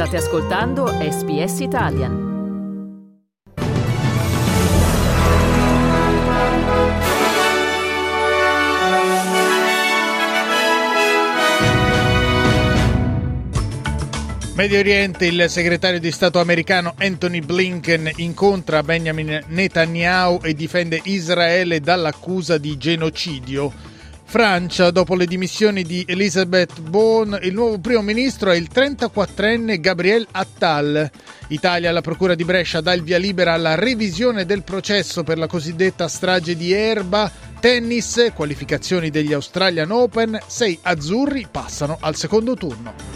State ascoltando SBS Italian. Medio Oriente, il segretario di Stato americano Anthony Blinken incontra Benjamin Netanyahu e difende Israele dall'accusa di genocidio. Francia, dopo le dimissioni di Elisabeth Bon, il nuovo primo ministro è il 34enne Gabriel Attal. Italia, la Procura di Brescia dà il via libera alla revisione del processo per la cosiddetta strage di Erba. Tennis, qualificazioni degli Australian Open, sei azzurri passano al secondo turno.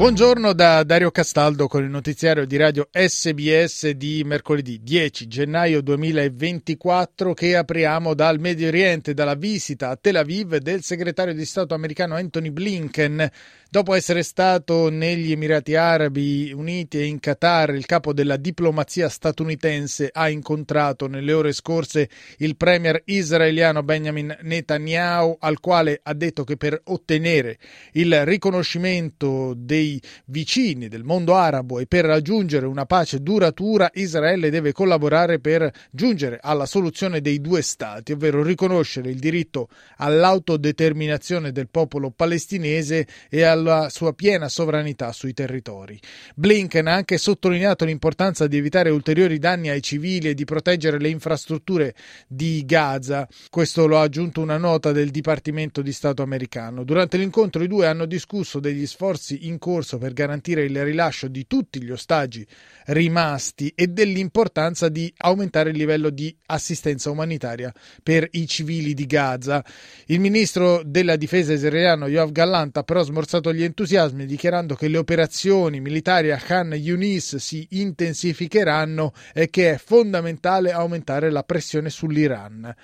Buongiorno da Dario Castaldo con il notiziario di radio SBS di mercoledì 10 gennaio 2024 che apriamo dal Medio Oriente, dalla visita a Tel Aviv del segretario di Stato americano Anthony Blinken. Dopo essere stato negli Emirati Arabi Uniti e in Qatar, il capo della diplomazia statunitense ha incontrato nelle ore scorse il premier israeliano Benjamin Netanyahu, al quale ha detto che per ottenere il riconoscimento dei vicini del mondo arabo e per raggiungere una pace duratura, Israele deve collaborare per giungere alla soluzione dei due stati, ovvero riconoscere il diritto all'autodeterminazione del popolo palestinese e al alla sua piena sovranità sui territori. Blinken ha anche sottolineato l'importanza di evitare ulteriori danni ai civili e di proteggere le infrastrutture di Gaza. Questo lo ha aggiunto una nota del Dipartimento di Stato americano. Durante l'incontro i due hanno discusso degli sforzi in corso per garantire il rilascio di tutti gli ostaggi rimasti e dell'importanza di aumentare il livello di assistenza umanitaria per i civili di Gaza. Il ministro della difesa israeliano Yoav Gallant ha però smorzato gli entusiasmi dichiarando che le operazioni militari a Khan Yunis si intensificheranno e che è fondamentale aumentare la pressione sull'Iran.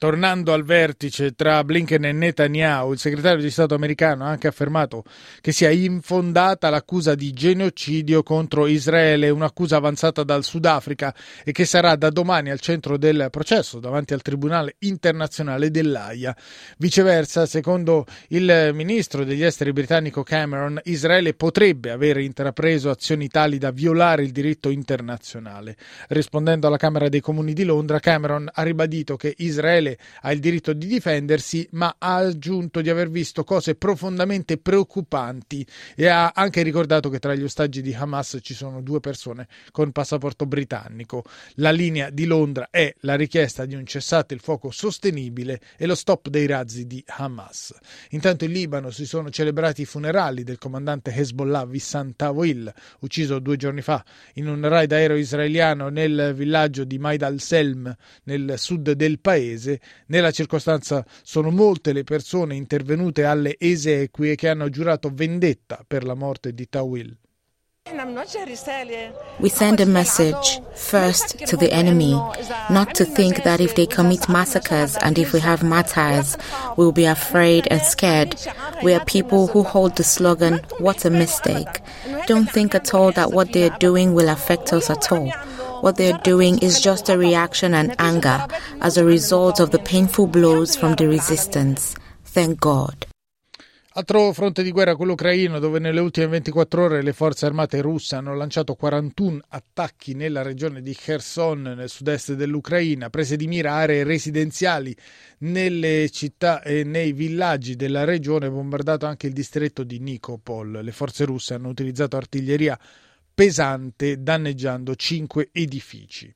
Tornando al vertice tra Blinken e Netanyahu, il segretario di Stato americano ha anche affermato che sia infondata l'accusa di genocidio contro Israele, un'accusa avanzata dal Sudafrica e che sarà da domani al centro del processo davanti al Tribunale internazionale dell'AIA. Viceversa, secondo il ministro degli esteri britannico Cameron, Israele potrebbe aver intrapreso azioni tali da violare il diritto internazionale. Rispondendo alla Camera dei Comuni di Londra, Cameron ha ribadito che Israele Israele ha il diritto di difendersi, ma ha aggiunto di aver visto cose profondamente preoccupanti e ha anche ricordato che tra gli ostaggi di Hamas ci sono due persone con passaporto britannico. La linea di Londra è la richiesta di un cessate il fuoco sostenibile e lo stop dei razzi di Hamas. Intanto in Libano si sono celebrati i funerali del comandante Hezbollah Wissam Tawil, ucciso due giorni fa in un raid aereo israeliano nel villaggio di Maid al-Selm, nel sud del paese, nella circostanza sono molte le persone intervenute alle esequie che hanno giurato vendetta per la morte di Tawil. We send a message first to the enemy, not to think that if they commit massacres and if we have martyrs, we'll be afraid and scared. We are people who hold the slogan, What a mistake. Don't think at all that what they're doing will affect us at all. What they're doing is just a reaction and anger as a result of the painful blows from the resistance. Thank God. Altro fronte di guerra, quello ucraino, dove nelle ultime 24 ore le forze armate russe hanno lanciato 41 attacchi nella regione di Kherson, nel sud-est dell'Ucraina, prese di mira aree residenziali nelle città e nei villaggi della regione, bombardato anche il distretto di Nikopol. Le forze russe hanno utilizzato artiglieria pesante danneggiando cinque edifici.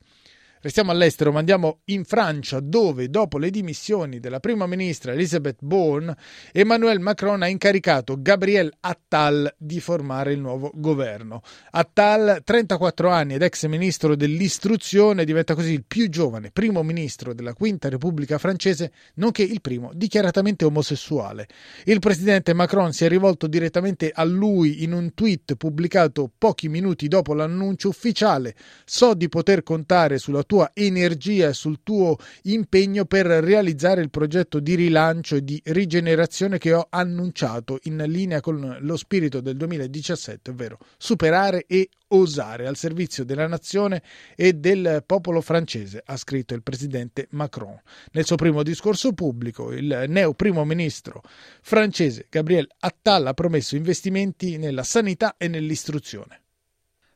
Restiamo all'estero, ma andiamo in Francia, dove dopo le dimissioni della prima ministra Elisabeth Bourne, Emmanuel Macron ha incaricato Gabriel Attal di formare il nuovo governo. Attal, 34 anni ed ex ministro dell'istruzione, diventa così il più giovane primo ministro della Quinta Repubblica francese, nonché il primo dichiaratamente omosessuale. Il presidente Macron si è rivolto direttamente a lui in un tweet pubblicato pochi minuti dopo l'annuncio ufficiale. So di poter contare sulla tua tua energia sul tuo impegno per realizzare il progetto di rilancio e di rigenerazione che ho annunciato in linea con lo spirito del 2017, ovvero superare e osare al servizio della nazione e del popolo francese, ha scritto il presidente Macron. Nel suo primo discorso pubblico, il neo primo ministro francese Gabriel Attal ha promesso investimenti nella sanità e nell'istruzione.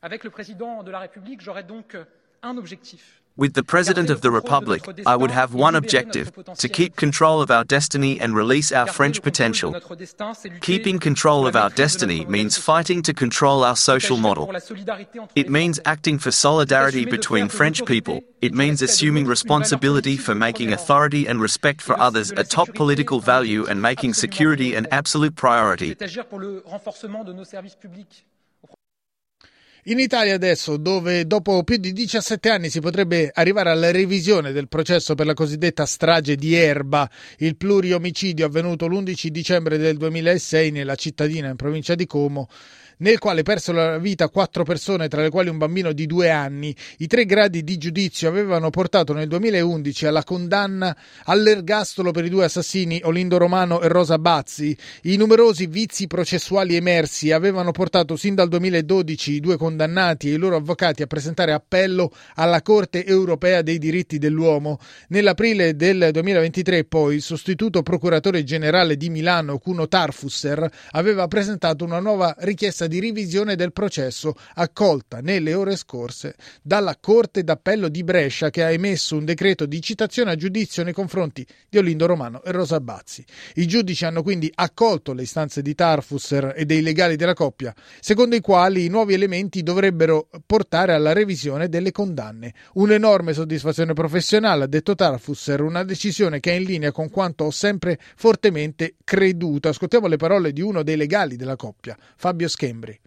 Avec le président de la République, j'aurai donc un objectif With the President of the Republic, I would have one objective to keep control of our destiny and release our French potential. Keeping control of our destiny means fighting to control our social model. It means acting for solidarity between French people. It means assuming responsibility for making authority and respect for others a top political value and making security an absolute priority. In Italia adesso, dove dopo più di 17 anni si potrebbe arrivare alla revisione del processo per la cosiddetta strage di Erba, il pluriomicidio avvenuto l'11 dicembre del 2006 nella cittadina in provincia di Como, nel quale persero la vita quattro persone, tra le quali un bambino di due anni. I tre gradi di giudizio avevano portato nel 2011 alla condanna all'ergastolo per i due assassini Olindo Romano e Rosa Bazzi. I numerosi vizi processuali emersi avevano portato sin dal 2012 i due condannati e i loro avvocati a presentare appello alla Corte europea dei diritti dell'uomo. Nell'aprile del 2023 poi il sostituto procuratore generale di Milano Cuno Tarfusser aveva presentato una nuova richiesta di revisione del processo accolta nelle ore scorse dalla Corte d'Appello di Brescia che ha emesso un decreto di citazione a giudizio nei confronti di Olindo Romano e Rosa Bazzi. I giudici hanno quindi accolto le istanze di Tarfusser e dei legali della coppia, secondo i quali i nuovi elementi dovrebbero portare alla revisione delle condanne. Un'enorme soddisfazione professionale, ha detto Tarfusser, una decisione che è in linea con quanto ho sempre fortemente creduto. Ascoltiamo le parole di uno dei legali della coppia, Fabio Schembri membri.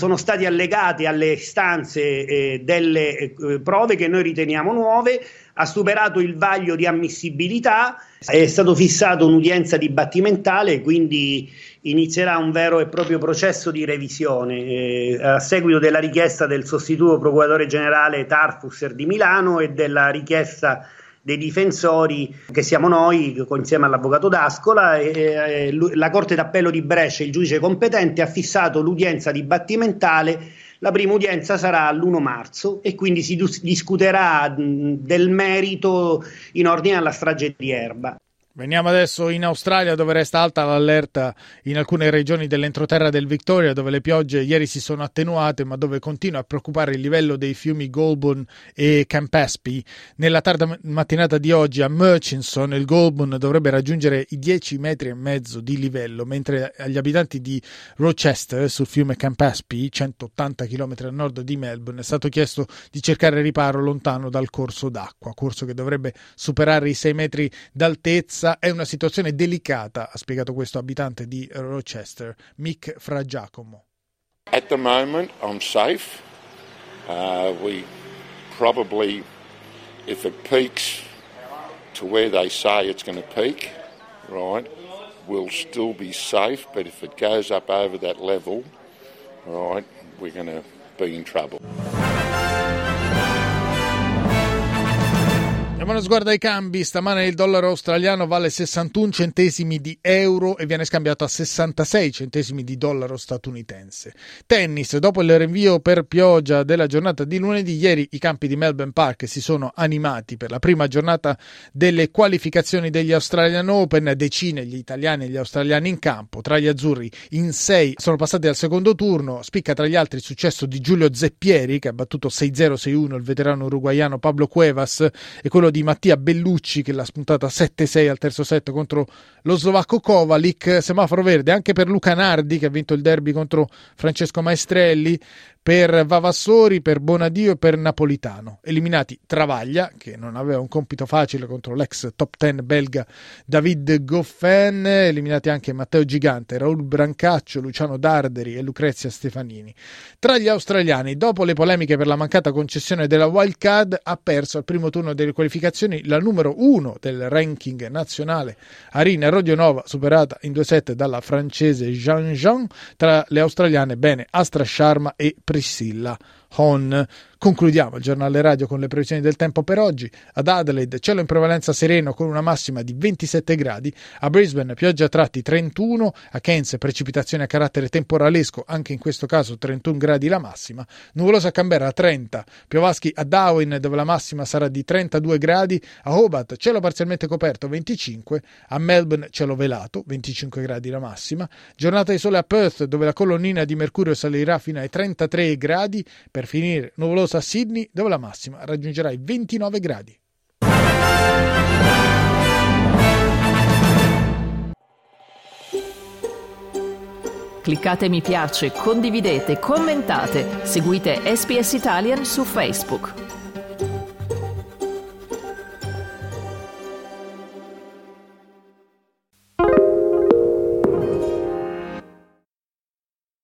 Sono stati allegati alle istanze eh, delle eh, prove che noi riteniamo nuove, ha superato il vaglio di ammissibilità, è stato fissato un'udienza dibattimentale, quindi inizierà un vero e proprio processo di revisione eh, a seguito della richiesta del sostituto procuratore generale Tarfusser di Milano e della richiesta dei difensori che siamo noi insieme all'avvocato D'Ascola e, e, la Corte d'Appello di Brescia, il giudice competente, ha fissato l'udienza dibattimentale. La prima udienza sarà l'1 marzo e quindi si discuterà del merito in ordine alla strage di Erba. Veniamo adesso in Australia dove resta alta l'allerta in alcune regioni dell'entroterra del Victoria dove le piogge ieri si sono attenuate ma dove continua a preoccupare il livello dei fiumi Goulburn e Campaspe. Nella tarda mattinata di oggi a Murchison il Goulburn dovrebbe raggiungere i 10 metri e mezzo di livello mentre agli abitanti di Rochester sul fiume Campaspe, 180 km a nord di Melbourne, è stato chiesto di cercare riparo lontano dal corso d'acqua, corso che dovrebbe superare i 6 metri d'altezza questa è una situazione delicata, ha spiegato questo abitante di Rochester, Mick Fra Giacomo. At the moment I'm safe. Uh, we probably, if it peaks to where they say it's going to peak, right, we'll still be safe. But if it goes up over that level, right, we're going to be in trouble. Diamo uno sguardo ai cambi. Stamane il dollaro australiano vale 61 centesimi di euro e viene scambiato a 66 centesimi di dollaro statunitense. Tennis. Dopo il rinvio per pioggia della giornata di lunedì, ieri i campi di Melbourne Park si sono animati per la prima giornata delle qualificazioni degli Australian Open. Decine gli italiani e gli australiani in campo. Tra gli azzurri in sei sono passati al secondo turno. Spicca tra gli altri il successo di Giulio Zeppieri che ha battuto 6-0-6-1 il veterano uruguaiano Pablo Cuevas e quello di di Mattia Bellucci che l'ha spuntata 7-6 al terzo set contro lo slovacco Kovalik, semaforo verde anche per Luca Nardi che ha vinto il derby contro Francesco Maestrelli, per Vavassori, per Bonadio e per Napolitano. Eliminati Travaglia, che non aveva un compito facile contro l'ex top 10 belga David Goffin, eliminati anche Matteo Gigante, Raul Brancaccio, Luciano Darderi e Lucrezia Stefanini. Tra gli australiani, dopo le polemiche per la mancata concessione della wild card, ha perso al primo turno delle qualificazioni la numero uno del ranking nazionale, Arina Rodionova, superata in due set dalla francese Jean Jean. Tra le australiane, bene, Astra Sharma e Priscilla Hon. Concludiamo il giornale radio con le previsioni del tempo per oggi. Ad Adelaide cielo in prevalenza sereno con una massima di 27 gradi, a Brisbane pioggia a tratti 31, a Cairns precipitazioni a carattere temporalesco, anche in questo caso 31 gradi la massima, nuvolosa a Canberra 30, piovaschi a Darwin dove la massima sarà di 32 gradi, a Hobart cielo parzialmente coperto 25, a Melbourne cielo velato 25 gradi la massima, giornata di sole a Perth dove la colonnina di mercurio salirà fino ai 33 gradi, per finire nuvolosa a Sydney dove la massima raggiungerà i 29 gradi. Cliccate mi piace, condividete, commentate, seguite SPS Italian su Facebook.